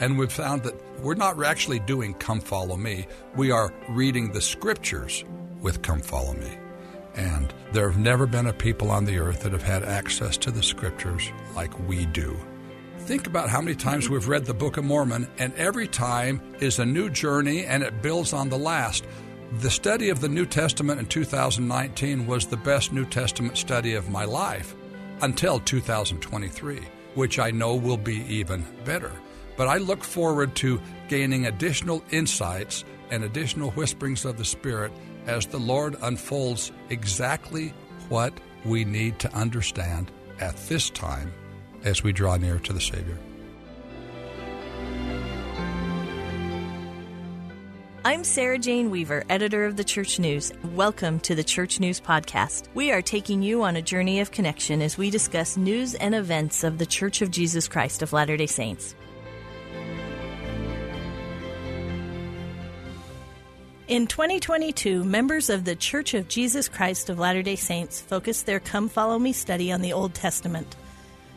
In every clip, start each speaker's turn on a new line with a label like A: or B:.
A: And we've found that we're not actually doing Come Follow Me, we are reading the scriptures with Come Follow Me. And there have never been a people on the earth that have had access to the scriptures like we do. Think about how many times we've read the Book of Mormon, and every time is a new journey and it builds on the last. The study of the New Testament in 2019 was the best New Testament study of my life until 2023, which I know will be even better. But I look forward to gaining additional insights and additional whisperings of the Spirit as the Lord unfolds exactly what we need to understand at this time as we draw near to the Savior.
B: I'm Sarah Jane Weaver, editor of the Church News. Welcome to the Church News Podcast. We are taking you on a journey of connection as we discuss news and events of the Church of Jesus Christ of Latter day Saints. In 2022, members of the Church of Jesus Christ of Latter day Saints focused their Come Follow Me study on the Old Testament.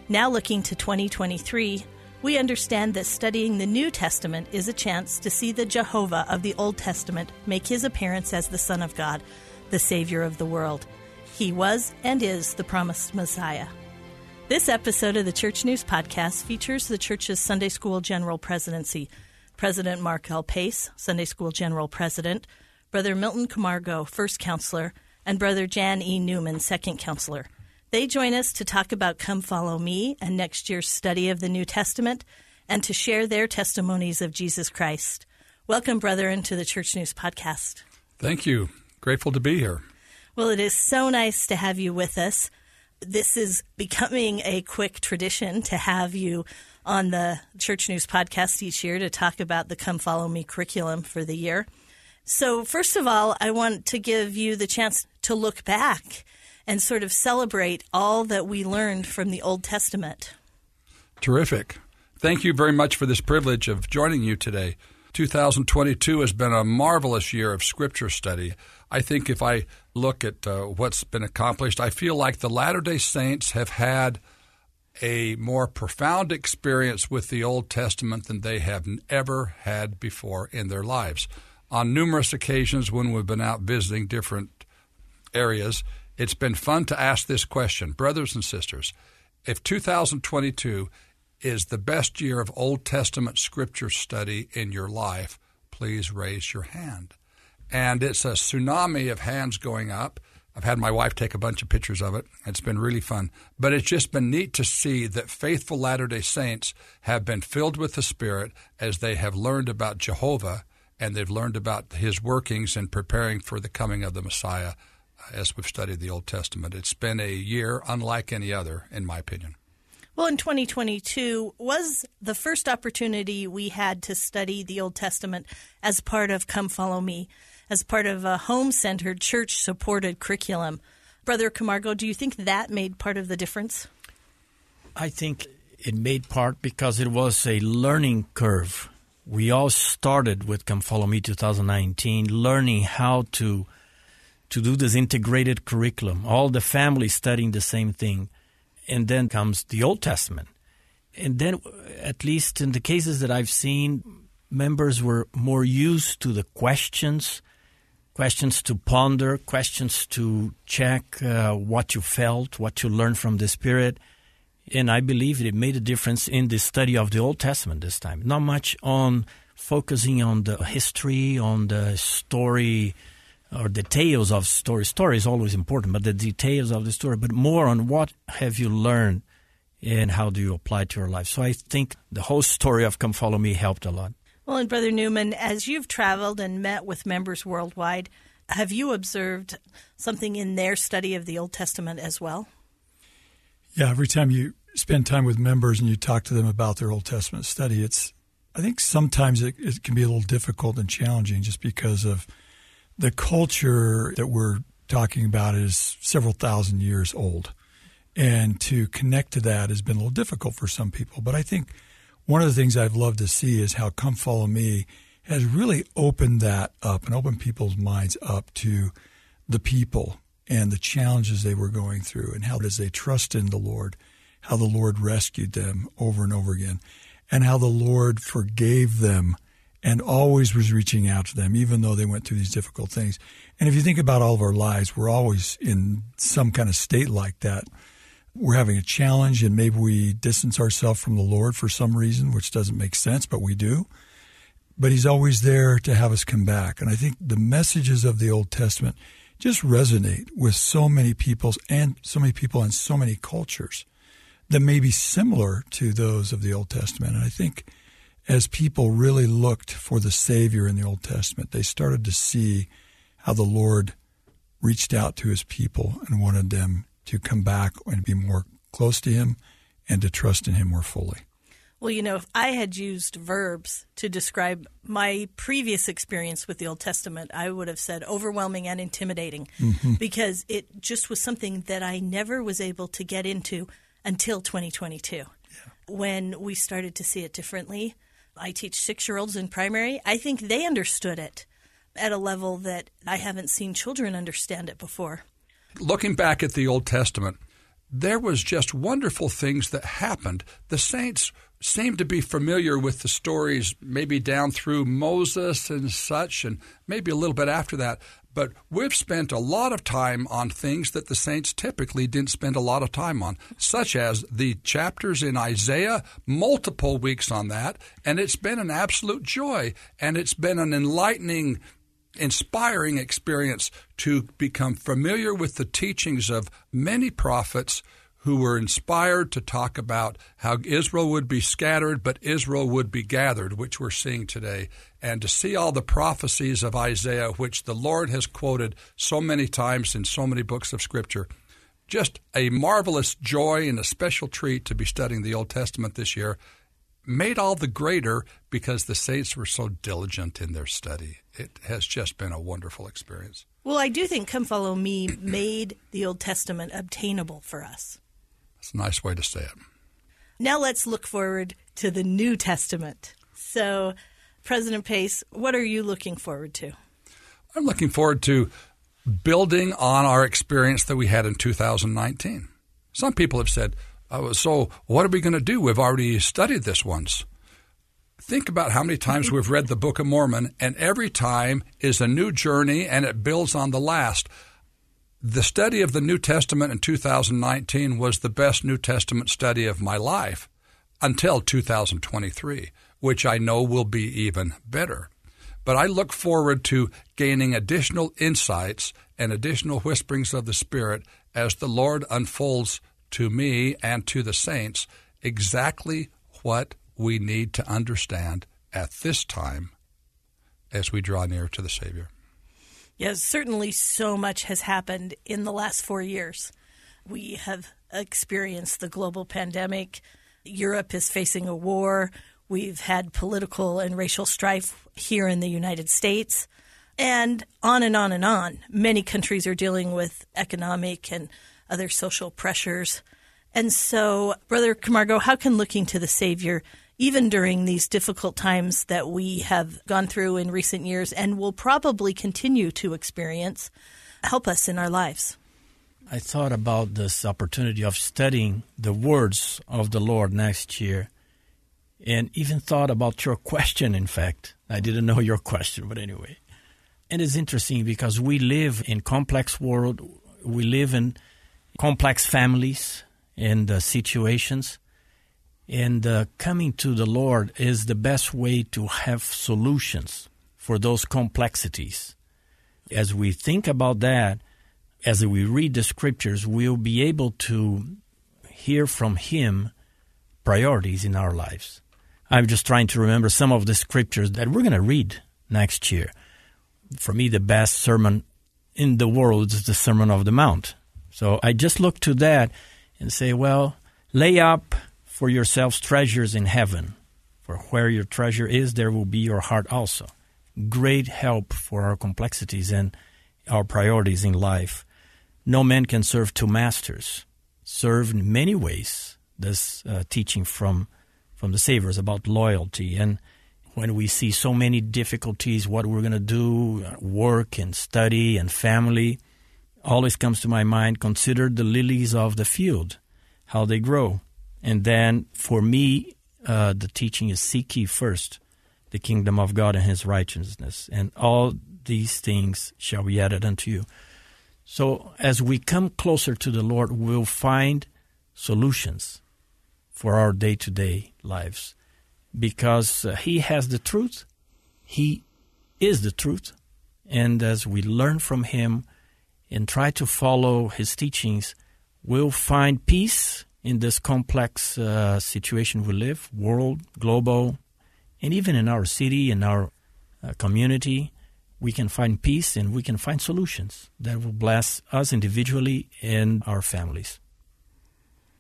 B: Now, looking to 2023, we understand that studying the New Testament is a chance to see the Jehovah of the Old Testament make his appearance as the Son of God, the Savior of the world. He was and is the promised Messiah. This episode of the Church News Podcast features the church's Sunday School General Presidency. President Mark L. Pace, Sunday School General President, Brother Milton Camargo, First Counselor, and Brother Jan E. Newman, Second Counselor. They join us to talk about Come Follow Me and next year's study of the New Testament and to share their testimonies of Jesus Christ. Welcome, brethren, to the Church News Podcast.
A: Thank you. Grateful to be here.
B: Well, it is so nice to have you with us. This is becoming a quick tradition to have you on the Church News Podcast each year to talk about the Come Follow Me curriculum for the year. So, first of all, I want to give you the chance to look back and sort of celebrate all that we learned from the Old Testament.
A: Terrific. Thank you very much for this privilege of joining you today. 2022 has been a marvelous year of scripture study. I think if I look at uh, what's been accomplished, I feel like the Latter day Saints have had a more profound experience with the Old Testament than they have ever had before in their lives. On numerous occasions, when we've been out visiting different areas, it's been fun to ask this question. Brothers and sisters, if 2022 is the best year of Old Testament scripture study in your life, please raise your hand. And it's a tsunami of hands going up. I've had my wife take a bunch of pictures of it. It's been really fun. But it's just been neat to see that faithful Latter day Saints have been filled with the Spirit as they have learned about Jehovah and they've learned about his workings in preparing for the coming of the Messiah uh, as we've studied the Old Testament. It's been a year unlike any other, in my opinion.
B: Well, in 2022 was the first opportunity we had to study the Old Testament as part of Come Follow Me, as part of a home centered, church supported curriculum. Brother Camargo, do you think that made part of the difference?
C: I think it made part because it was a learning curve. We all started with Come Follow Me 2019, learning how to to do this integrated curriculum, all the families studying the same thing. And then comes the Old Testament. And then, at least in the cases that I've seen, members were more used to the questions, questions to ponder, questions to check uh, what you felt, what you learned from the Spirit. And I believe it made a difference in the study of the Old Testament this time. Not much on focusing on the history, on the story or details of story. Story is always important, but the details of the story, but more on what have you learned and how do you apply it to your life. So I think the whole story of Come Follow Me helped a lot.
B: Well, and Brother Newman, as you've traveled and met with members worldwide, have you observed something in their study of the Old Testament as well?
D: Yeah, every time you spend time with members and you talk to them about their Old Testament study, it's I think sometimes it, it can be a little difficult and challenging just because of the culture that we're talking about is several thousand years old. And to connect to that has been a little difficult for some people. But I think one of the things I've loved to see is how Come Follow Me has really opened that up and opened people's minds up to the people and the challenges they were going through and how as they trust in the Lord, how the Lord rescued them over and over again. and how the Lord forgave them and always was reaching out to them, even though they went through these difficult things. And if you think about all of our lives, we're always in some kind of state like that. We're having a challenge, and maybe we distance ourselves from the Lord for some reason, which doesn't make sense, but we do. But He's always there to have us come back. And I think the messages of the Old Testament just resonate with so many peoples and so many people in so many cultures that may be similar to those of the Old Testament. And I think as people really looked for the Savior in the Old Testament, they started to see how the Lord reached out to his people and wanted them to come back and be more close to him and to trust in him more fully.
B: Well, you know, if I had used verbs to describe my previous experience with the Old Testament, I would have said overwhelming and intimidating mm-hmm. because it just was something that I never was able to get into until 2022 yeah. when we started to see it differently. I teach six year olds in primary. I think they understood it at a level that I haven't seen children understand it before.
A: Looking back at the Old Testament, there was just wonderful things that happened. The saints seemed to be familiar with the stories maybe down through Moses and such and maybe a little bit after that, but we've spent a lot of time on things that the saints typically didn't spend a lot of time on, such as the chapters in Isaiah, multiple weeks on that, and it's been an absolute joy and it's been an enlightening inspiring experience to become familiar with the teachings of many prophets who were inspired to talk about how Israel would be scattered, but Israel would be gathered, which we're seeing today, and to see all the prophecies of Isaiah, which the Lord has quoted so many times in so many books of Scripture. Just a marvelous joy and a special treat to be studying the Old Testament this year made all the greater because the saints were so diligent in their study. It has just been a wonderful experience.
B: Well, I do think Come Follow Me made the Old Testament obtainable for us.
A: It's a nice way to say it.
B: Now let's look forward to the New Testament. So, President Pace, what are you looking forward to?
A: I'm looking forward to building on our experience that we had in 2019. Some people have said, uh, so, what are we going to do? We've already studied this once. Think about how many times we've read the Book of Mormon, and every time is a new journey and it builds on the last. The study of the New Testament in 2019 was the best New Testament study of my life until 2023, which I know will be even better. But I look forward to gaining additional insights and additional whisperings of the Spirit as the Lord unfolds to me and to the saints exactly what we need to understand at this time as we draw near to the Savior.
B: Yes, certainly so much has happened in the last four years. We have experienced the global pandemic. Europe is facing a war. We've had political and racial strife here in the United States. And on and on and on. Many countries are dealing with economic and other social pressures. And so, Brother Camargo, how can looking to the Savior, even during these difficult times that we have gone through in recent years and will probably continue to experience, help us in our lives?
C: I thought about this opportunity of studying the words of the Lord next year and even thought about your question, in fact. I didn't know your question, but anyway. And it's interesting because we live in complex world. We live in complex families and uh, situations. And uh, coming to the Lord is the best way to have solutions for those complexities. As we think about that, as we read the scriptures, we'll be able to hear from Him priorities in our lives. I'm just trying to remember some of the scriptures that we're going to read next year. For me, the best sermon in the world is the Sermon of the Mount. So I just look to that and say, well, lay up for yourselves treasures in heaven, for where your treasure is, there will be your heart also. Great help for our complexities and our priorities in life. No man can serve two masters. Serve in many ways. This uh, teaching from from the Saviors about loyalty and when we see so many difficulties, what we're going to do, work and study and family, always comes to my mind consider the lilies of the field, how they grow. And then for me, uh, the teaching is seek ye first the kingdom of God and his righteousness, and all these things shall be added unto you. So as we come closer to the Lord, we'll find solutions for our day to day lives because uh, He has the truth. He is the truth. And as we learn from Him and try to follow His teachings, we'll find peace in this complex uh, situation we live, world, global, and even in our city, in our uh, community, we can find peace and we can find solutions that will bless us individually and our families.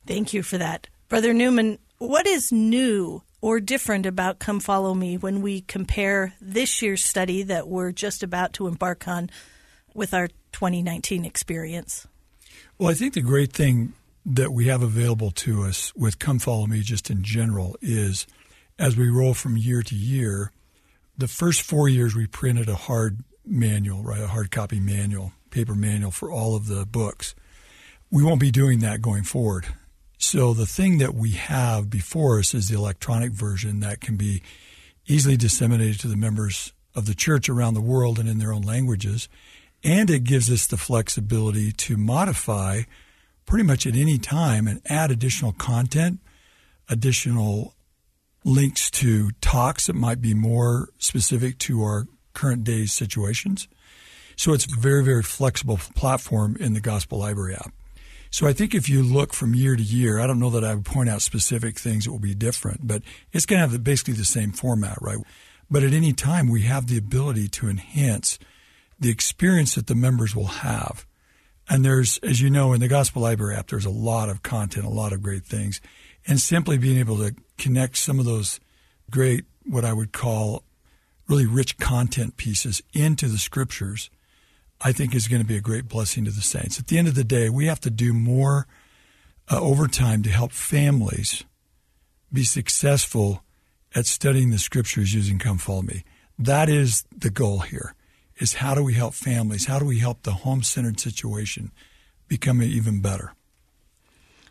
B: Thank you for that. Brother Newman, what is new or different about Come Follow Me when we compare this year's study that we're just about to embark on with our 2019 experience?
D: Well, I think the great thing that we have available to us with Come Follow Me just in general is as we roll from year to year, the first four years we printed a hard manual, right, a hard copy manual, paper manual for all of the books. We won't be doing that going forward. So the thing that we have before us is the electronic version that can be easily disseminated to the members of the church around the world and in their own languages. And it gives us the flexibility to modify pretty much at any time and add additional content, additional links to talks that might be more specific to our current day's situations. So it's a very, very flexible platform in the Gospel Library app. So I think if you look from year to year, I don't know that I would point out specific things that will be different, but it's going to have basically the same format, right? But at any time, we have the ability to enhance the experience that the members will have. And there's, as you know, in the Gospel Library app, there's a lot of content, a lot of great things. And simply being able to connect some of those great, what I would call really rich content pieces into the scriptures – I think is going to be a great blessing to the saints. At the end of the day, we have to do more uh, overtime to help families be successful at studying the scriptures using Come Follow Me. That is the goal here. Is how do we help families? How do we help the home-centered situation become even better?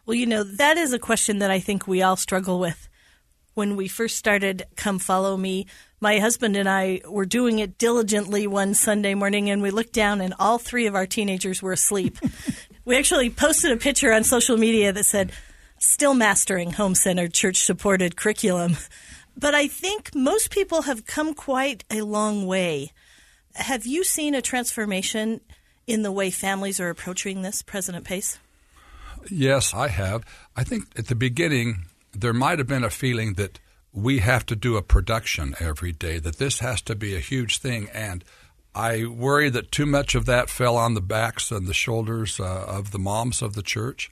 B: Well, you know, that is a question that I think we all struggle with. When we first started Come Follow Me, my husband and I were doing it diligently one Sunday morning, and we looked down, and all three of our teenagers were asleep. we actually posted a picture on social media that said, Still mastering home centered, church supported curriculum. But I think most people have come quite a long way. Have you seen a transformation in the way families are approaching this, President Pace?
A: Yes, I have. I think at the beginning, there might have been a feeling that we have to do a production every day, that this has to be a huge thing. And I worry that too much of that fell on the backs and the shoulders uh, of the moms of the church.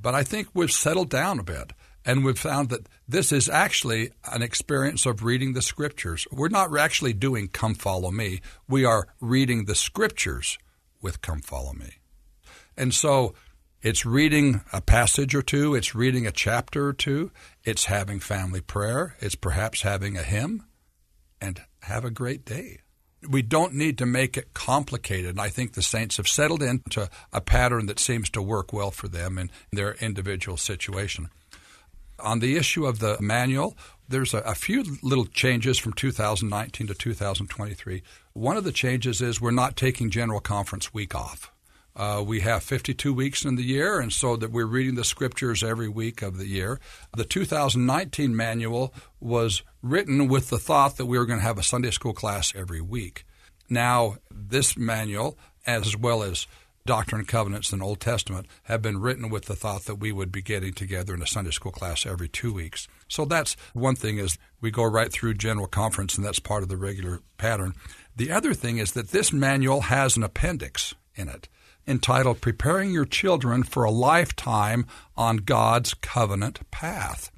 A: But I think we've settled down a bit and we've found that this is actually an experience of reading the scriptures. We're not actually doing Come Follow Me, we are reading the scriptures with Come Follow Me. And so it's reading a passage or two, it's reading a chapter or two, it's having family prayer, it's perhaps having a hymn, and have a great day. We don't need to make it complicated. I think the saints have settled into a pattern that seems to work well for them in their individual situation. On the issue of the manual, there's a, a, few little changes from 2019 to 2023. One of the changes is we're not taking General Conference week off. Uh, we have 52 weeks in the year, and so that we're reading the scriptures every week of the year. The 2019 manual was written with the thought that we were going to have a Sunday school class every week. Now, this manual, as well as Doctrine and Covenants and Old Testament, have been written with the thought that we would be getting together in a Sunday school class every two weeks. So that's one thing is we go right through General Conference, and that's part of the regular pattern. The other thing is that this manual has an appendix in it entitled Preparing Your Children for a Lifetime on God's Covenant Path.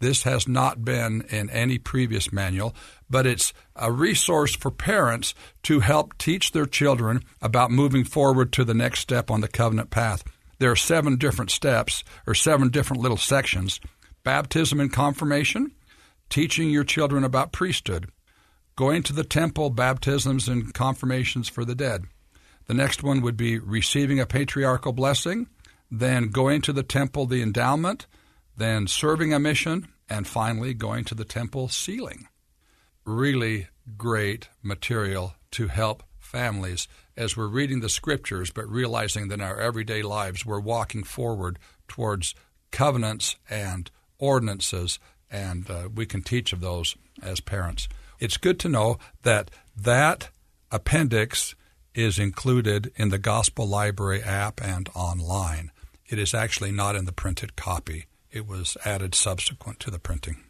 A: This has not been in any previous manual, but it's a resource for parents to help teach their children about moving forward to the next step on the covenant path. There are seven different steps, or seven different little sections baptism and confirmation, teaching your children about priesthood, going to the temple, baptisms and confirmations for the dead, the next one would be receiving a patriarchal blessing, then going to the temple, the endowment, then serving a mission, and finally going to the temple sealing. Really great material to help families as we're reading the scriptures, but realizing that in our everyday lives we're walking forward towards covenants and ordinances, and uh, we can teach of those as parents. It's good to know that that appendix is included in the Gospel Library app and online. It is actually not in the printed copy. It was added subsequent to the printing.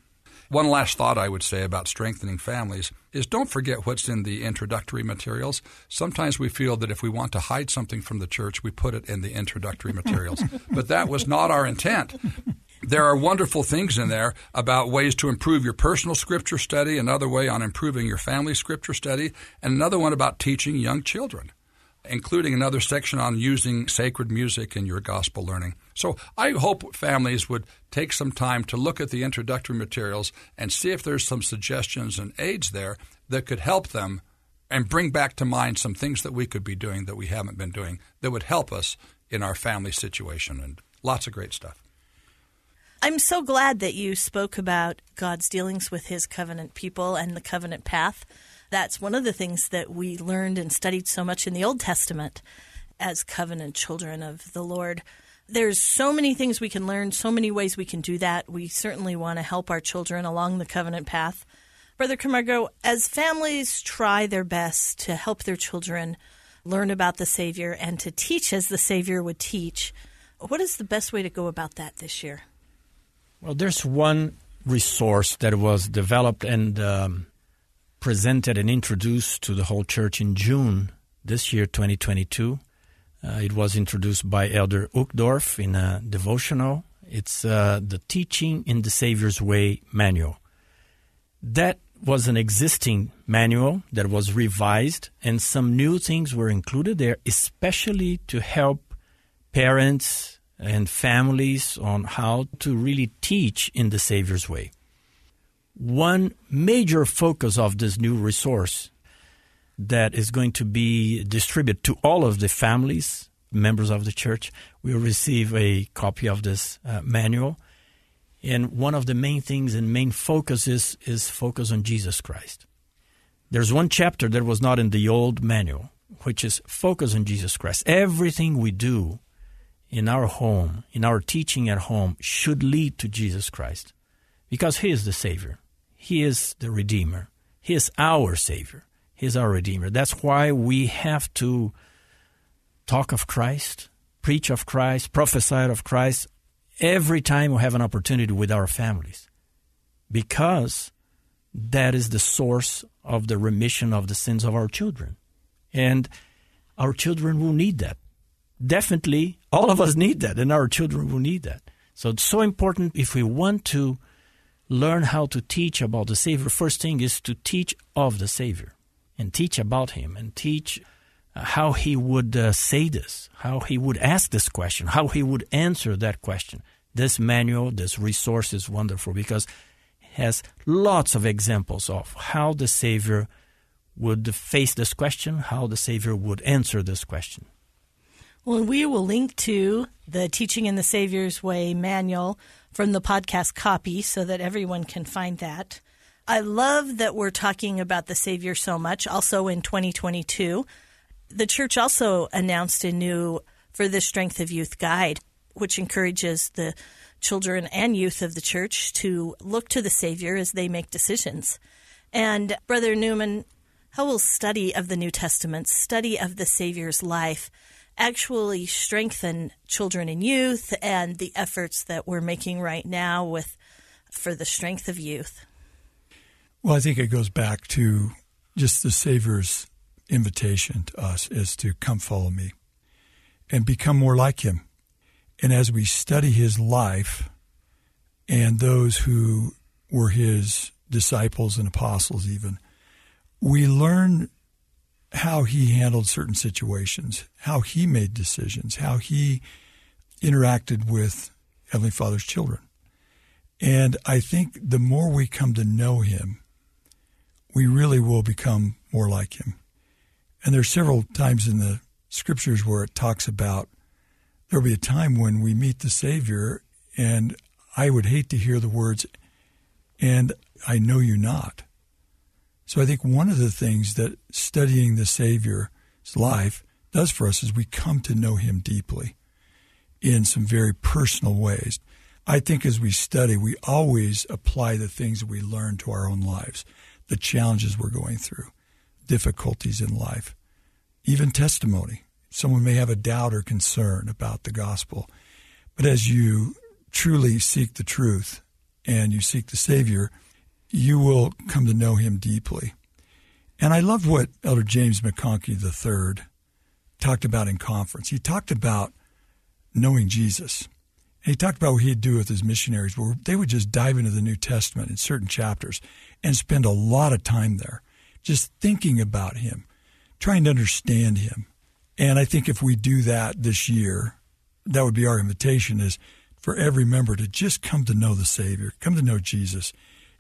A: One last thought I would say about strengthening families is don't forget what's in the introductory materials. Sometimes we feel that if we want to hide something from the church, we put it in the introductory materials. but that was not our intent. There are wonderful things in there about ways to improve your personal scripture study, another way on improving your family scripture study, and another one about teaching young children including another section on using sacred music in your gospel learning. So I hope families would take some time to look at the introductory materials and see if there's some suggestions and aids there that could help them and bring back to mind some things that we could be doing that we haven't been doing that would help us in our family situation and lots of great stuff.
B: I'm so glad that you spoke about God's dealings with his covenant people and the covenant path that's one of the things that we learned and studied so much in the Old Testament as covenant children of the Lord. There's so many things we can learn, so many ways we can do that. We certainly want to help our children along the covenant path. Brother Camargo, as families try their best to help their children learn about the Savior and to teach as the Savior would teach, what is the best way to go about that this year?
C: Well, there's one resource that was developed and um, presented and introduced to the whole church in June this year, 2022. Uh, it was introduced by Elder Uchtdorf in a devotional. It's uh, the Teaching in the Savior's Way manual. That was an existing manual that was revised, and some new things were included there, especially to help parents and families on how to really teach in the Savior's way. One major focus of this new resource that is going to be distributed to all of the families, members of the church, will receive a copy of this uh, manual. And one of the main things and main focuses is focus on Jesus Christ. There's one chapter that was not in the old manual, which is focus on Jesus Christ. Everything we do in our home, in our teaching at home, should lead to Jesus Christ because He is the Savior. He is the Redeemer. He is our Savior. He is our Redeemer. That's why we have to talk of Christ, preach of Christ, prophesy of Christ every time we have an opportunity with our families. Because that is the source of the remission of the sins of our children. And our children will need that. Definitely, all of us need that, and our children will need that. So it's so important if we want to learn how to teach about the Savior, first thing is to teach of the Savior and teach about Him and teach uh, how He would uh, say this, how He would ask this question, how He would answer that question. This manual, this resource is wonderful because it has lots of examples of how the Savior would face this question, how the Savior would answer this question.
B: Well, we will link to the Teaching in the Savior's Way manual from the podcast copy so that everyone can find that. I love that we're talking about the Savior so much. Also in 2022, the church also announced a new For the Strength of Youth guide, which encourages the children and youth of the church to look to the Savior as they make decisions. And Brother Newman, how will study of the New Testament, study of the Savior's life, actually strengthen children and youth and the efforts that we're making right now with for the strength of youth?
D: Well, I think it goes back to just the Savior's invitation to us is to come follow me and become more like him. And as we study his life and those who were his disciples and apostles, even, we learn how he handled certain situations, how he made decisions, how he interacted with Heavenly Father's children. And I think the more we come to know him, we really will become more like him. And there's several times in the scriptures where it talks about there'll be a time when we meet the Savior, and I would hate to hear the words, and I know you not. So I think one of the things that studying the Savior's life does for us is we come to know him deeply in some very personal ways. I think as we study, we always apply the things that we learn to our own lives, the challenges we're going through, difficulties in life, even testimony. Someone may have a doubt or concern about the gospel. But as you truly seek the truth and you seek the Savior, you will come to know him deeply. And I love what Elder James McConkie III talked about in conference. He talked about knowing Jesus. And he talked about what he'd do with his missionaries, where they would just dive into the New Testament in certain chapters and spend a lot of time there, just thinking about him, trying to understand him. And I think if we do that this year, that would be our invitation is for every member to just come to know the Savior, come to know Jesus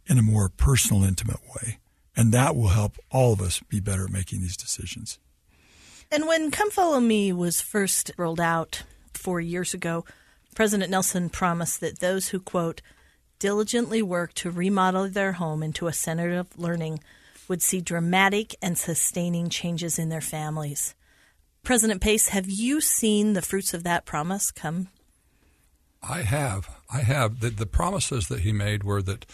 D: in a more personal, intimate way. And that will help all of us be better at making these decisions.
B: And when Come Follow Me was first rolled out four years ago, President Nelson promised that those who, quote, diligently work to remodel their home into a center of learning would see dramatic and sustaining changes in their families. President Pace, have you seen the fruits of that promise come?
A: I have. I have. The, the promises that he made were that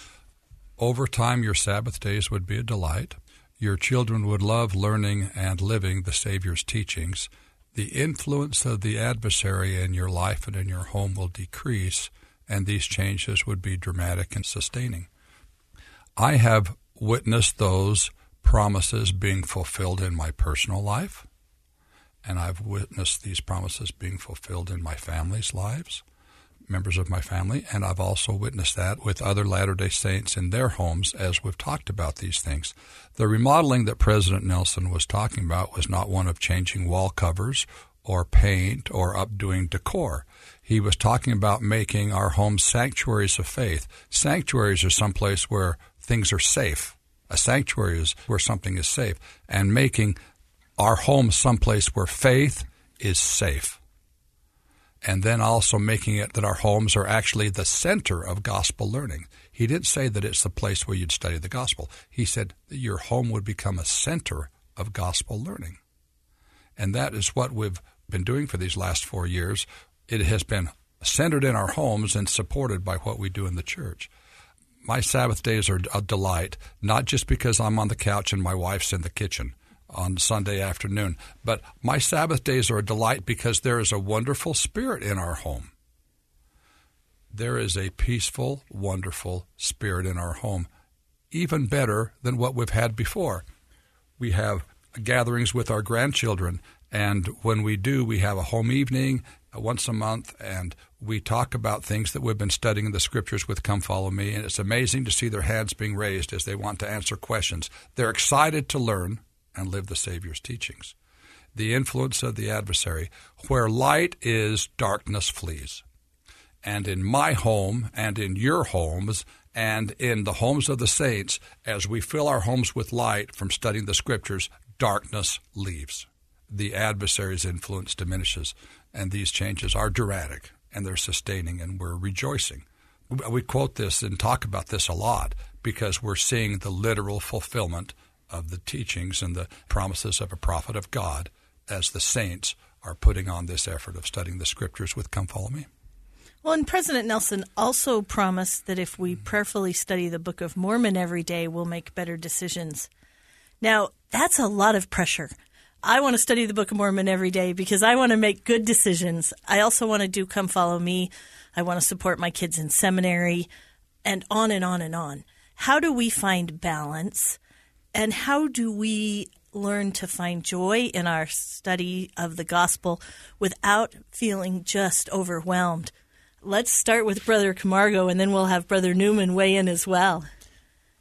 A: over time your Sabbath days would be a delight. Your children would love learning and living the Savior's teachings. The influence of the adversary in your life and in your home will decrease, and these changes would be dramatic and sustaining. I have witnessed those promises being fulfilled in my personal life and I've witnessed these promises being fulfilled in my family's lives, members of my family, and I've also witnessed that with other Latter day Saints in their homes as we've talked about these things. The remodeling that President Nelson was talking about was not one of changing wall covers or paint or updoing decor. He was talking about making our homes sanctuaries of faith. Sanctuaries are someplace where things are safe. A sanctuary is where something is safe, and making our home someplace where faith is safe. And then also making it that our homes are actually the center of gospel learning. He didn't say that it's the place where you'd study the gospel. He said that your home would become a center of gospel learning. And that is what we've been doing for these last four years. It has been centered in our homes and supported by what we do in the church. My Sabbath days are a delight, not just because I'm on the couch and my wife's in the kitchen on Sunday afternoon. But my Sabbath days are a delight because there is a wonderful spirit in our home. There is a peaceful, wonderful spirit in our home, even better than what we've had before. We have gatherings with our grandchildren, and when we do, we have a home evening uh, once a month, and we talk about things that we've been studying in the scriptures with Come Follow Me. And it's amazing to see their hands being raised as they want to answer questions. They're excited to learn and live the Savior's teachings. The influence of the adversary. Where light is, darkness flees. And in my home and in your homes and in the homes of the saints, as we fill our homes with light from studying the scriptures, darkness leaves. The adversary's influence diminishes, and these changes are dramatic and they're sustaining, and we're rejoicing. We quote this and talk about this a lot because we're seeing the literal fulfillment of the teachings and the promises of a prophet of God as the saints are putting on this effort of studying the scriptures with Come Follow Me.
B: Well, and President Nelson also promised that if we prayerfully study the Book of Mormon every day, we'll make better decisions. Now, that's a lot of pressure. I want to study the Book of Mormon every day because I want to make good decisions. I also want to do Come Follow Me. I want to support my kids in seminary and on and on and on. How do we find balance and how do we learn to find joy in our study of the gospel without feeling just overwhelmed? Let's start with Brother Camargo, and then we'll have Brother Newman weigh in as well.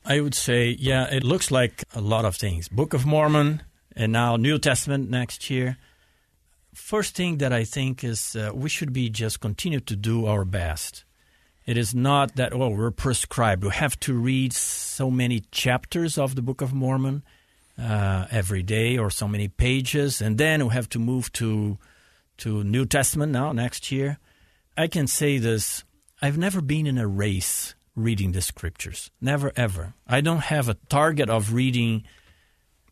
C: I would say, yeah, it looks like a lot of things. Book of Mormon, and now New Testament next year. First thing that I think is uh, we should be just continue to do our best. It is not that, oh, we're prescribed. We have to read so many chapters of the Book of Mormon uh, every day or so many pages, and then we have to move to, to New Testament now next year. I can say this I've never been in a race reading the scriptures. Never, ever. I don't have a target of reading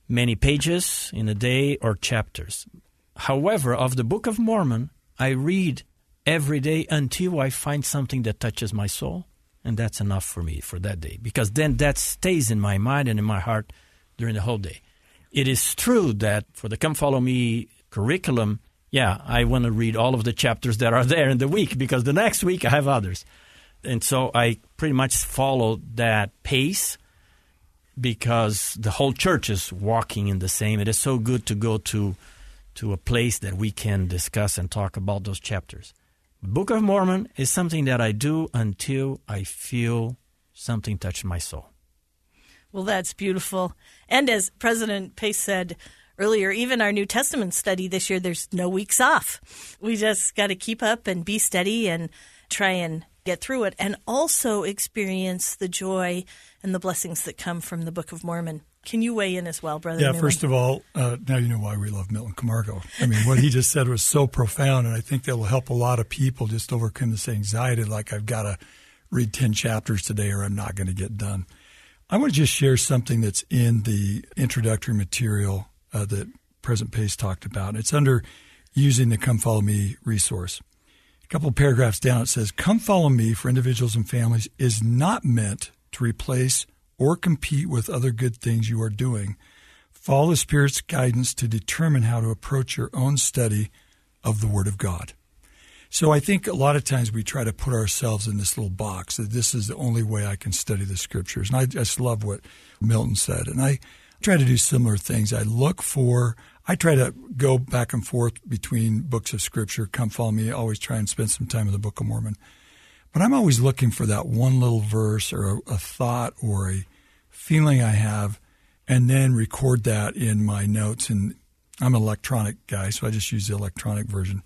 C: many pages in a day or chapters. However, of the Book of Mormon, I read every day until I find something that touches my soul, and that's enough for me for that day, because then that stays in my mind and in my heart during the whole day. It is true that for the Come Follow Me curriculum, yeah, I want to read all of the chapters that are there in the week because the next week I have others. And so I pretty much follow that pace because the whole church is walking in the same. It is so good to go to to a place that we can discuss and talk about those chapters. Book of Mormon is something that I do until I feel something touch my soul.
B: Well, that's beautiful. And as President Pace said earlier, even our New Testament study this year, there's no weeks off. We just got to keep up and be steady and try and get through it and also experience the joy and the blessings that come from the Book of Mormon. Can you weigh in as well, Brother?
D: Yeah,
B: Newman?
D: first of all, uh, now you know why we love Milton Camargo. I mean, what he just said was so profound, and I think that will help a lot of people just overcome this anxiety like, I've got to read 10 chapters today or I'm not going to get done. I want to just share something that's in the introductory material uh, that President Pace talked about. It's under using the Come Follow Me resource. A couple of paragraphs down, it says, Come Follow Me for individuals and families is not meant to replace or compete with other good things you are doing. Follow the Spirit's guidance to determine how to approach your own study of the Word of God. So I think a lot of times we try to put ourselves in this little box that this is the only way I can study the Scriptures. And I just love what Milton said. And I try to do similar things. I look for, I try to go back and forth between books of Scripture. Come follow me. I always try and spend some time in the Book of Mormon. But I'm always looking for that one little verse or a, a thought or a feeling I have, and then record that in my notes. And I'm an electronic guy, so I just use the electronic version.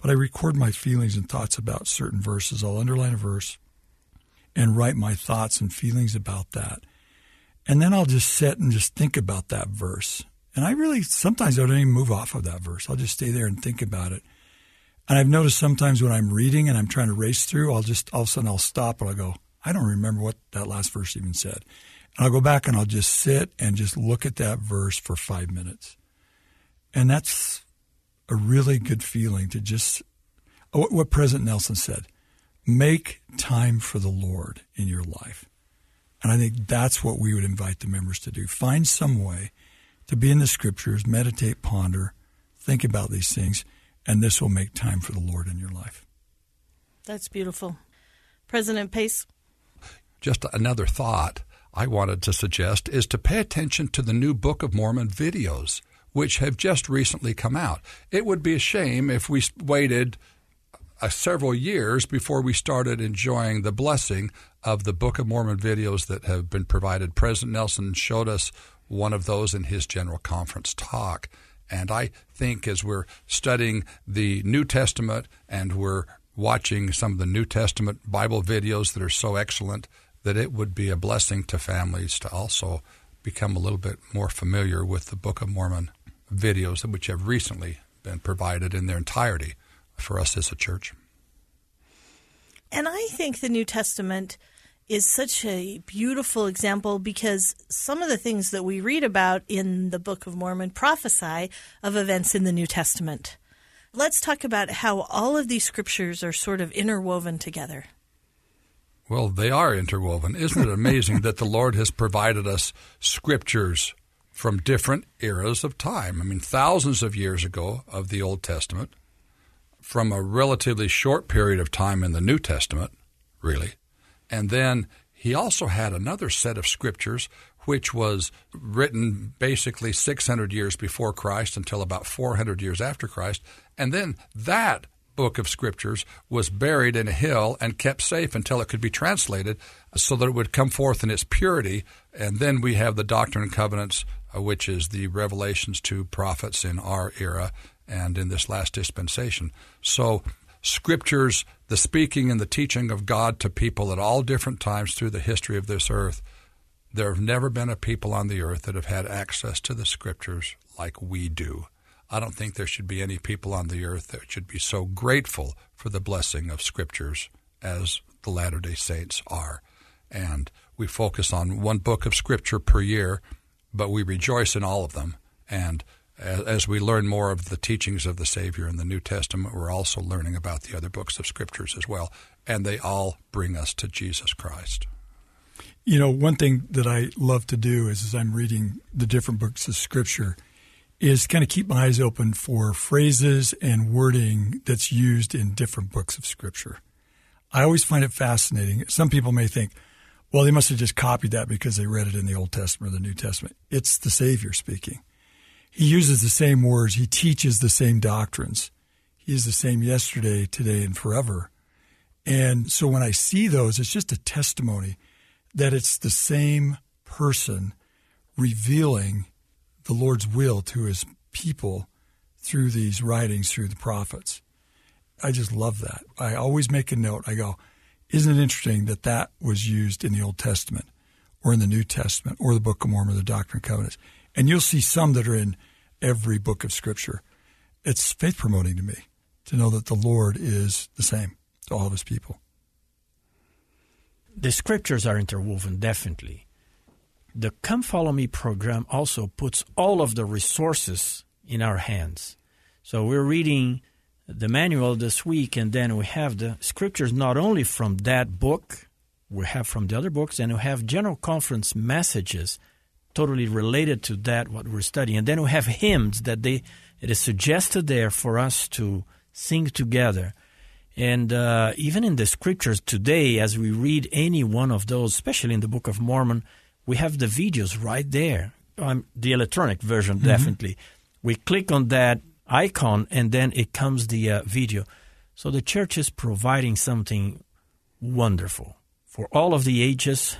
D: But I record my feelings and thoughts about certain verses. I'll underline a verse and write my thoughts and feelings about that. And then I'll just sit and just think about that verse. And I really, sometimes I don't even move off of that verse. I'll just stay there and think about it. And I've noticed sometimes when I'm reading and I'm trying to race through, I'll just all of a sudden I'll stop and I'll go, I don't remember what that last verse even said. And I'll go back and I'll just sit and just look at that verse for five minutes. And that's a really good feeling to just, oh, what President Nelson said, make time for the Lord in your life. And I think that's what we would invite the members to do. Find some way to be in the scriptures, meditate, ponder, think about these things and this will make time for the Lord in your life.
B: That's beautiful. President Pace?
A: Just another thought I wanted to suggest is to pay attention to the new Book of Mormon videos, which have just recently come out. It would be a shame if we waited uh, several years before we started enjoying the blessing of the Book of Mormon videos that have been provided. President Nelson showed us one of those in his General Conference talk. And I think as we're studying the New Testament and we're watching some of the New Testament Bible videos that are so excellent, that it would be a blessing to families to also become a little bit more familiar with the Book of Mormon videos, which have recently been provided in their entirety for us as a church.
B: And I think the New Testament is such a beautiful example because some of the things that we read about in the Book of Mormon prophesy of events in the New Testament. Let's talk about how all of these scriptures are sort of interwoven together.
A: Well, they are interwoven. Isn't it amazing that the Lord has provided us scriptures from different eras of time? I mean, thousands of years ago of the Old Testament, from a relatively short period of time in the New Testament, really, and then he also had another set of scriptures which was written basically 600 years before Christ until about 400 years after Christ. And then that book of scriptures was buried in a hill and kept safe until it could be translated so that it would come forth in its purity. And then we have the Doctrine and Covenants, uh, which is the revelations to prophets in our era and in this last dispensation. So scriptures, the speaking and the teaching of God to people at all different times through the history of this earth. There have never been a people on the earth that have had access to the scriptures like we do. I don't think there should be any people on the earth that should be so grateful for the blessing of scriptures as the Latter day Saints are. and we focus on one book of Scripture per year, but we rejoice in all of them. And as we learn more of the teachings of the Savior in the New Testament, we're also learning about the other books of Scriptures as well. And they all bring us to Jesus Christ.
D: You know, one thing that I love to do is as I'm reading the different books of Scripture is kind of keep my eyes open for phrases and wording that's used in different books of Scripture. I always find it fascinating. Some people may think, well, they must have just copied that because they read it in the Old Testament or the New Testament. It's the Savior speaking. He uses the same words, he teaches the same doctrines. He is the same yesterday, today, and forever. And so when I see those, it's just a testimony that it's the same person revealing the Lord's will to his people through these writings, through the prophets. I just love that. I always make a note. I go, isn't it interesting that that was used in the Old Testament or in the New Testament or the Book of Mormon, the Doctrine and Covenants? And you'll see some that are in every book of Scripture. It's faith promoting to me to know that the Lord is the same to all of his people.
C: The scriptures are interwoven, definitely. The Come Follow Me program also puts all of the resources in our hands. So we're reading the manual this week, and then we have the scriptures not only from that book, we have from the other books, and we have general conference messages totally related to that what we're studying. And then we have hymns that they it is suggested there for us to sing together. And uh, even in the scriptures today, as we read any one of those, especially in the Book of Mormon, we have the videos right there. Um, the electronic version, mm-hmm. definitely. We click on that icon, and then it comes the uh, video. So the church is providing something wonderful for all of the ages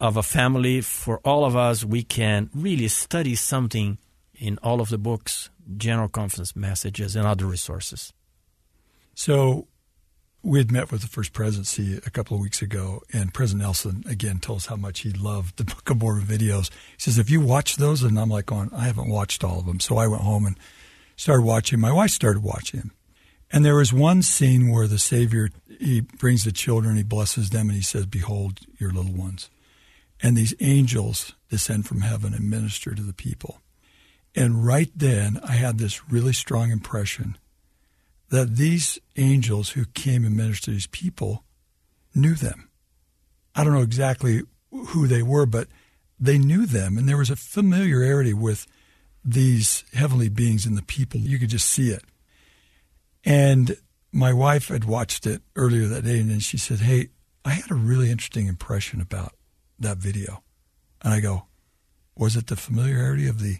C: of a family. For all of us, we can really study something in all of the books, general conference messages, and other resources.
D: So we had met with the First Presidency a couple of weeks ago, and President Nelson again told us how much he loved the Book of Mormon videos. He says, "Have you watched those?" And I'm like, "Going, I haven't watched all of them." So I went home and started watching. My wife started watching and there was one scene where the Savior he brings the children, he blesses them, and he says, "Behold your little ones," and these angels descend from heaven and minister to the people. And right then, I had this really strong impression that these angels who came and ministered to these people knew them. I don't know exactly who they were, but they knew them, and there was a familiarity with these heavenly beings and the people. You could just see it. And my wife had watched it earlier that day, and then she said, Hey, I had a really interesting impression about that video. And I go, Was it the familiarity of the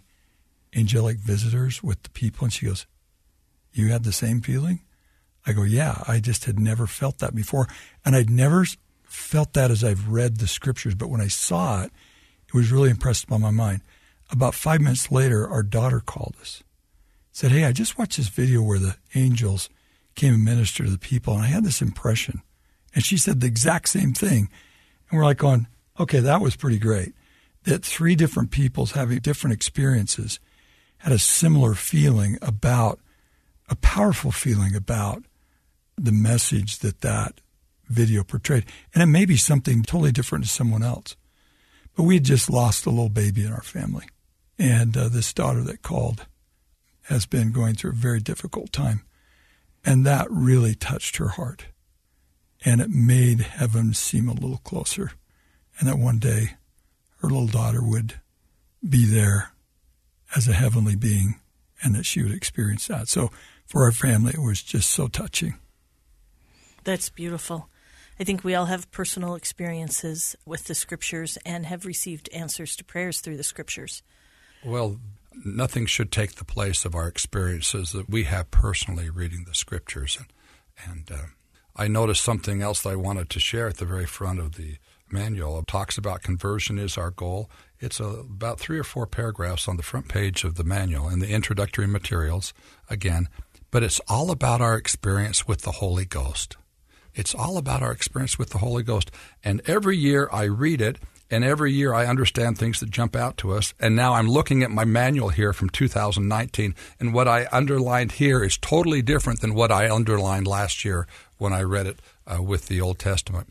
D: angelic visitors with the people? And she goes, you had the same feeling? I go, Yeah, I just had never felt that before. And I'd never felt that as I've read the scriptures, but when I saw it, it was really impressed by my mind. About five minutes later, our daughter called us, said, Hey, I just watched this video where the angels came and ministered to the people, and I had this impression. And she said the exact same thing. And we're like, going, okay, that was pretty great. That three different peoples having different experiences had a similar feeling about a powerful feeling about the message that that video portrayed. And it may be something totally different to someone else. But we had just lost a little baby in our family. And uh, this daughter that called has been going through a very difficult time. And that really touched her heart. And it made heaven seem a little closer. And that one day her little daughter would be there as a heavenly being and that she would experience that. So for our family, it was just so touching.
B: That's beautiful. I think we all have personal experiences with the scriptures and have received answers to prayers through the scriptures.
A: Well, nothing should take the place of our experiences that we have personally reading the scriptures. And, and uh, I noticed something else that I wanted to share at the very front of the manual. Talks about conversion is our goal. It's a, about three or four paragraphs on the front page of the manual in the introductory materials. Again, but it's all about our experience with the Holy Ghost. It's all about our experience with the Holy Ghost. And every year I read it, and every year I understand things that jump out to us. And now I'm looking at my manual here from 2019, and what I underlined here is totally different than what I underlined last year when I read it uh, with the Old Testament.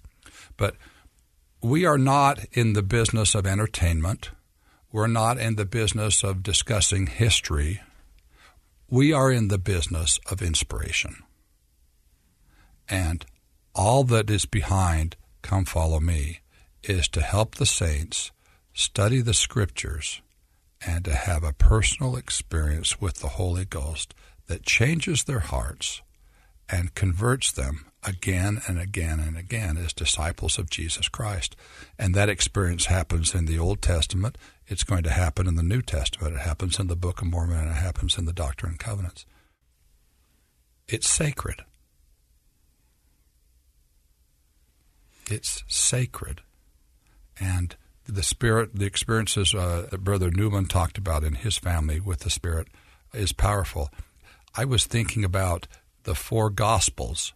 A: But we are not in the business of entertainment. We're not in the business of discussing history. We are in the business of inspiration. And all that is behind Come Follow Me is to help the saints study the scriptures and to have a personal experience with the Holy Ghost that changes their hearts and converts them again and again and again as disciples of Jesus Christ. And that experience happens in the Old Testament. It's going to happen in the New Testament. It happens in the Book of Mormon and it happens in the Doctrine and Covenants. It's sacred. It's sacred. And the Spirit, the experiences uh, that Brother Newman talked about in his family with the Spirit is powerful. I was thinking about the four Gospels.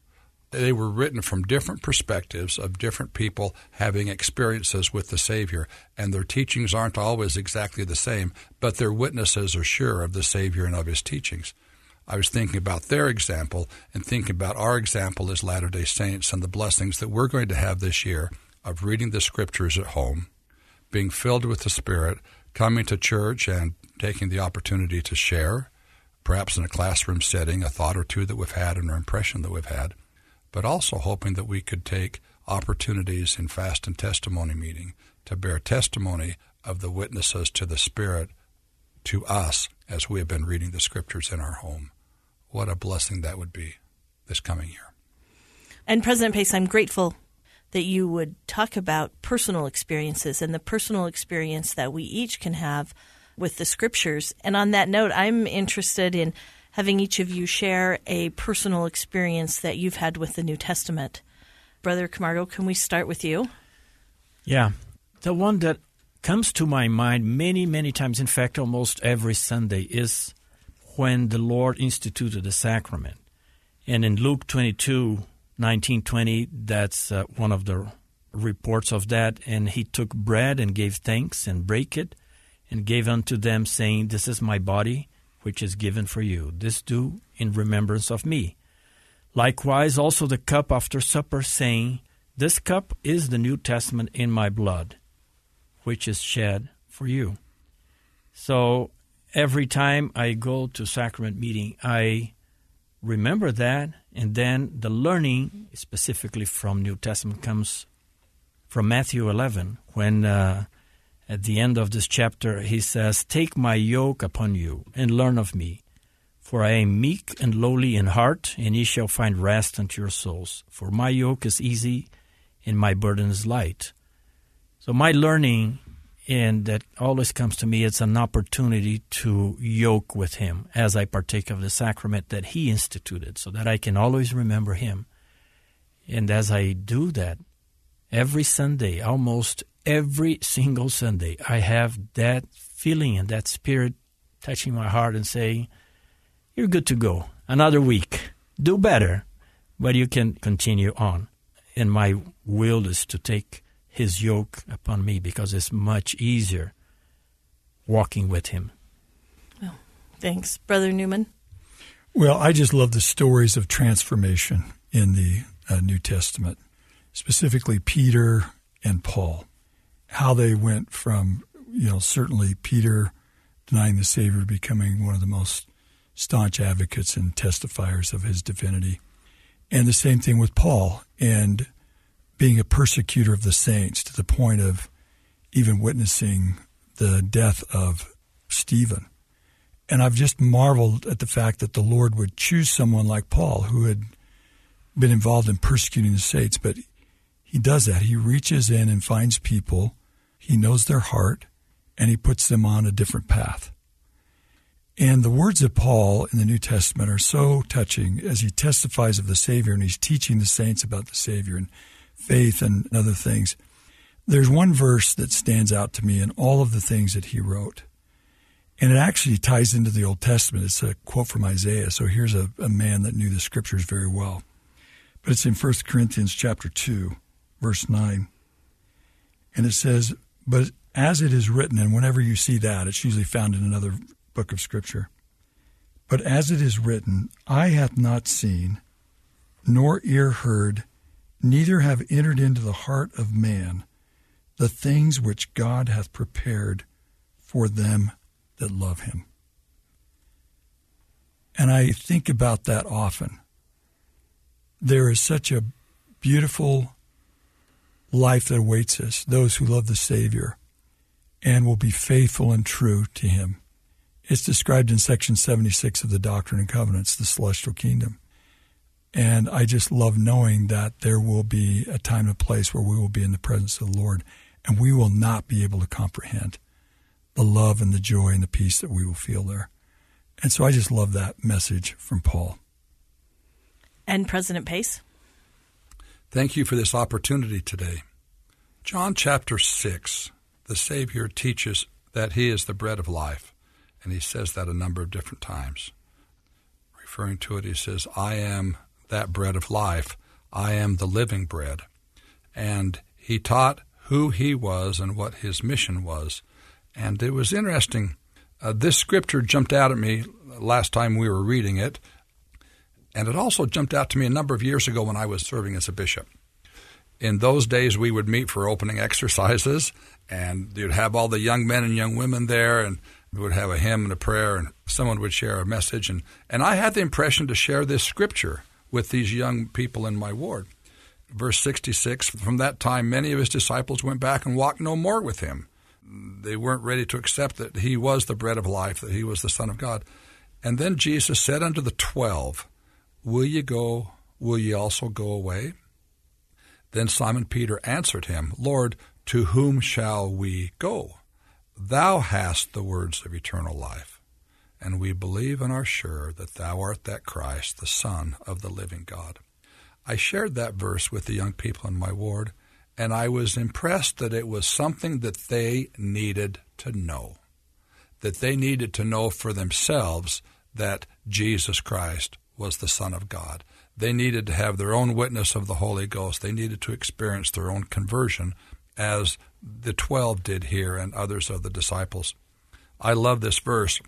A: They were written from different perspectives of different people having experiences with the Savior, and their teachings aren't always exactly the same, but their witnesses are sure of the Savior and of his teachings. I was thinking about their example and thinking about our example as Latter day Saints and the blessings that we're going to have this year of reading the scriptures at home, being filled with the Spirit, coming to church and taking the opportunity to share, perhaps in a classroom setting, a thought or two that we've had and an impression that we've had, but also hoping that we could take opportunities in fast and testimony meeting to bear testimony of the witnesses to the Spirit to us as we have been reading the scriptures in our home. What a blessing that would be this coming year.
B: And President Pace, I'm grateful that you would talk about personal experiences and the personal experience that we each can have with the scriptures. And on that note, I'm interested in having each of you share a personal experience that you've had with the New Testament. Brother Camargo, can we start with you?
C: Yeah. The one that comes to my mind many, many times, in fact, almost every Sunday, is when the Lord instituted the sacrament. And in Luke 22, 19, 20, that's uh, one of the reports of that. And he took bread and gave thanks and brake it and gave unto them, saying, This is my body, which is given for you. This do in remembrance of me. Likewise, also the cup after supper, saying, This cup is the New Testament in my blood which is shed for you. So every time I go to sacrament meeting, I remember that, and then the learning, specifically from New Testament, comes from Matthew 11, when uh, at the end of this chapter he says, "Take my yoke upon you and learn of me." For I am meek and lowly in heart, and ye shall find rest unto your souls. For my yoke is easy, and my burden is light. So my learning, and that always comes to me, it's an opportunity to yoke with Him as I partake of the sacrament that He instituted, so that I can always remember Him. And as I do that, every Sunday, almost every single Sunday, I have that feeling and that spirit touching my heart and saying, You're good to go. Another week. Do better, but you can continue on. And my will is to take his yoke upon me because it's much easier walking with him.
B: Well, thanks, Brother Newman.
D: Well, I just love the stories of transformation in the uh, New Testament, specifically Peter and Paul, how they went from, you know, certainly Peter denying the Savior, becoming one of the most staunch advocates and testifiers of his divinity. And the same thing with Paul. And being a persecutor of the saints to the point of even witnessing the death of Stephen. And I've just marveled at the fact that the Lord would choose someone like Paul, who had been involved in persecuting the saints, but he does that. He reaches in and finds people, he knows their heart, and he puts them on a different path. And the words of Paul in the New Testament are so touching as he testifies of the Savior and he's teaching the saints about the Savior. And faith and other things. There's one verse that stands out to me in all of the things that he wrote. And it actually ties into the Old Testament. It's a quote from Isaiah. So here's a, a man that knew the scriptures very well. But it's in 1 Corinthians chapter 2, verse 9. And it says, But as it is written, and whenever you see that, it's usually found in another book of scripture. But as it is written, eye hath not seen, nor ear heard, neither have entered into the heart of man the things which God hath prepared for them that love him. And I think about that often. There is such a beautiful life that awaits us, those who love the Savior and will be faithful and true to him. It's described in section 76 of the Doctrine and Covenants, the celestial kingdom. And I just love knowing that there will be a time and place where we will be in the presence of the Lord and we will not be able to comprehend the love and the joy and the peace that we will feel there. And so I just love that message from Paul.
B: And President Pace?
A: Thank you for this opportunity today. John chapter 6, the Savior teaches that He is the bread of life, and He says that a number of different times. Referring to it, He says, I am that bread of life. I am the living bread. And He taught who He was and what His mission was. And it was interesting. Uh, this scripture jumped out at me last time we were reading it, and it also jumped out to me a number of years ago when I was serving as a bishop. In those days, we would meet for opening exercises, and you'd have all the young men and young women there, and we would have a hymn and a prayer, and someone would share a message. And, and I had the impression to share this scripture with these young people in my ward. Verse 66 From that time, many of his disciples went back and walked no more with him. They weren't ready to accept that he was the bread of life, that he was the Son of God. And then Jesus said unto the twelve, Will ye go? Will ye also go away? Then Simon Peter answered him, Lord, to whom shall we go? Thou hast the words of eternal life, and we believe and are sure that thou art that Christ, the Son of the living God. I shared that verse with the young people in my ward, and I was impressed that it was something that they needed to know, that they needed to know for themselves that Jesus Christ was the Son of God. They needed to have their own witness of the Holy Ghost. They needed to experience their own conversion, as the twelve did here and others of the disciples. I love this verse.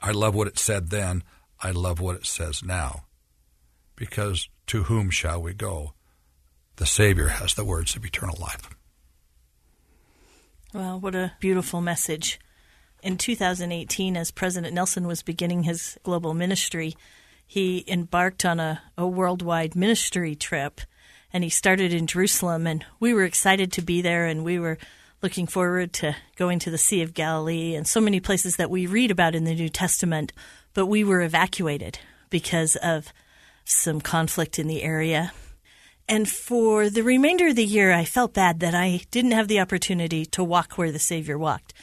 A: I love what it said then. I love what it says now. Because to whom shall we go? The Savior has the words of eternal life.
B: Well, what a beautiful message. In 2018, as President Nelson was beginning his global ministry, he embarked on a, a worldwide ministry trip and he started in Jerusalem and we were excited to be there and we were looking forward to going to the Sea of Galilee and so many places that we read about in the New Testament, but we were evacuated because of some conflict in the area. And for the remainder of the year, I felt bad that I didn't have the opportunity to walk where the Savior walked.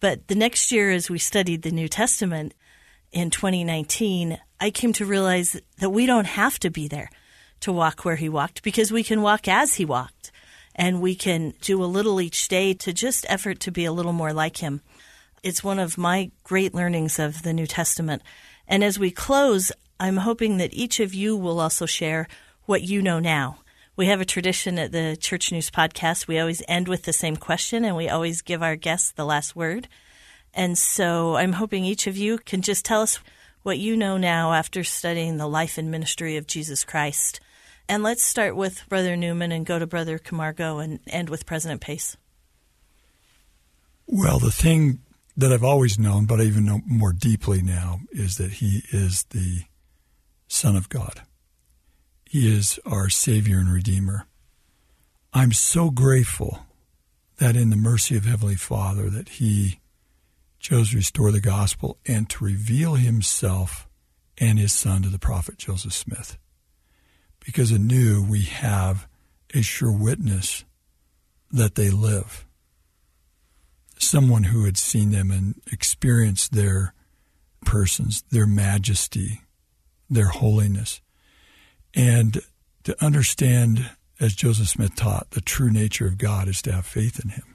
B: But the next year, as we studied the New Testament in 2019, I came to realize that we don't have to be there to walk where he walked because we can walk as he walked and we can do a little each day to just effort to be a little more like him. It's one of my great learnings of the New Testament. And as we close, I'm hoping that each of you will also share what you know now. We have a tradition at the Church News podcast. We always end with the same question and we always give our guests the last word. And so I'm hoping each of you can just tell us what you know now after studying the life and ministry of Jesus Christ. And let's start with Brother Newman and go to Brother Camargo and end with President Pace.
D: Well, the thing that I've always known, but I even know more deeply now, is that he is the Son of God. He is our Savior and Redeemer. I'm so grateful that in the mercy of Heavenly Father that he chose to restore the gospel and to reveal himself and his son to the prophet Joseph Smith. Because anew we have a sure witness that they live. Someone who had seen them and experienced their persons, their majesty, their holiness. And to understand, as Joseph Smith taught, the true nature of God is to have faith in him.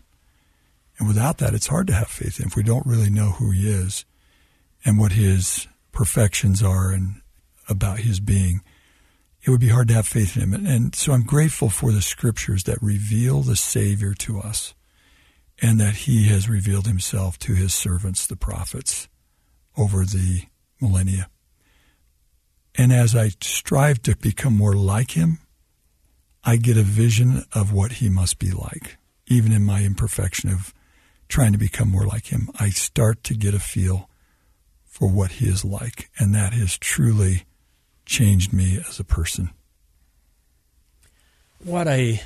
D: And without that, it's hard to have faith in if we don't really know who he is and what his perfections are and about his being. It would be hard to have faith in him. And, and so I'm grateful for the scriptures that reveal the Savior to us and that he has revealed himself to his servants, the prophets, over the millennia. And as I strive to become more like him, I get a vision of what he must be like even in my imperfection of trying to become more like him, I start to get a feel for what he is like. And that has truly changed me as a person.
C: What I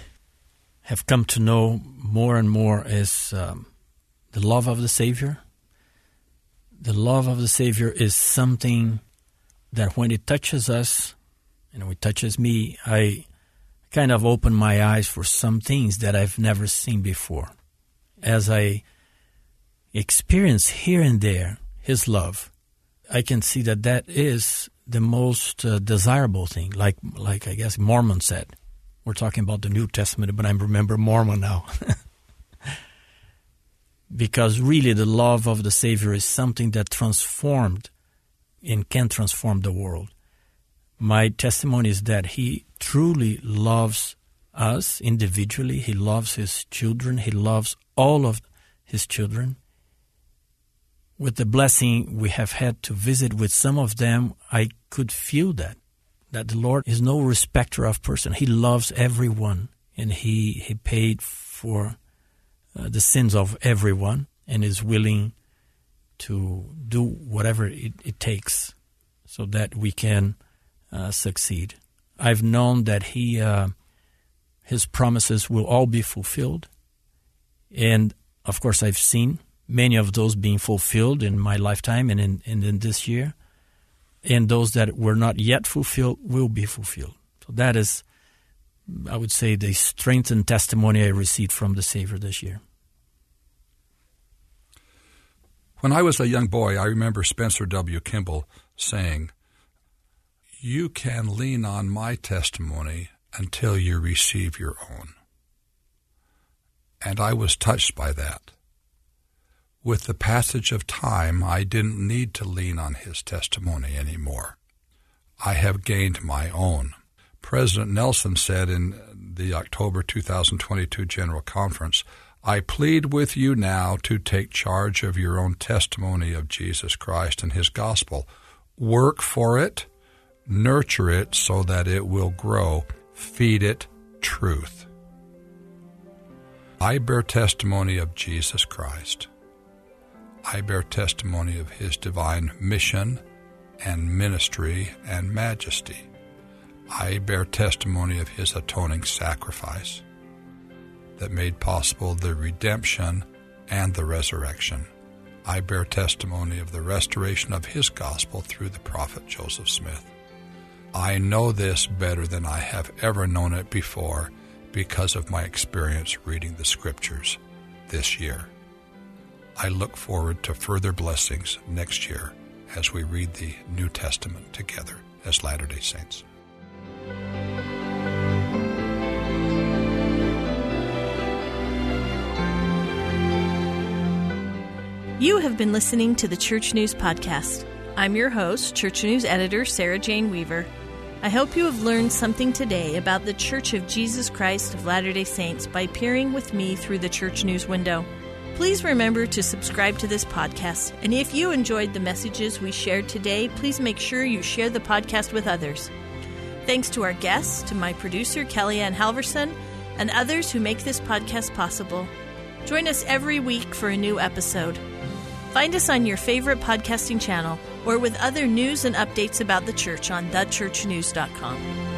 C: have come to know more and more is um, the love of the Savior. The love of the Savior is something that when it touches us, and when it touches me, I kind of open my eyes for some things that I've never seen before. As I experience here and there His love, I can see that that is the most uh, desirable thing. Like, like I guess Mormon said, we're talking about the New Testament, but I remember Mormon now. because really, the love of the Savior is something that transformed and can transform the world. My testimony is that He truly loves us individually. He loves His children. He loves all of His children with the blessing we have had to visit with some of them, I could feel that that the Lord is no respecter of person. He loves everyone, and He He paid for uh, the sins of everyone, and is willing to do whatever it, it takes so that we can uh, succeed. I've known that He uh, His promises will all be fulfilled, and of course, I've seen many of those being fulfilled in my lifetime and in, and in this year. And those that were not yet fulfilled will be fulfilled. So that is, I would say, the strength and testimony I received from the Savior this year.
A: When I was a young boy, I remember Spencer W. Kimball saying, You can lean on my testimony until you receive your own. And I was touched by that. With the passage of time, I didn't need to lean on his testimony anymore. I have gained my own. President Nelson said in the October 2022 General Conference, I plead with you now to take charge of your own testimony of Jesus Christ and his gospel. Work for it, nurture it so that it will grow, feed it truth. I bear testimony of Jesus Christ. I bear testimony of his divine mission and ministry and majesty. I bear testimony of his atoning sacrifice that made possible the redemption and the resurrection. I bear testimony of the restoration of his gospel through the prophet Joseph Smith. I know this better than I have ever known it before because of my experience reading the scriptures this year. I look forward to further blessings next year as we read the New Testament together as Latter day Saints.
B: You have been listening to the Church News Podcast. I'm your host, Church News editor Sarah Jane Weaver. I hope you have learned something today about the Church of Jesus Christ of Latter day Saints by peering with me through the Church News window. Please remember to subscribe to this podcast. And if you enjoyed the messages we shared today, please make sure you share the podcast with others. Thanks to our guests, to my producer, KellieAnn Halvorsen, and others who make this podcast possible. Join us every week for a new episode. Find us on your favorite podcasting channel or with other news and updates about the church on thechurchnews.com.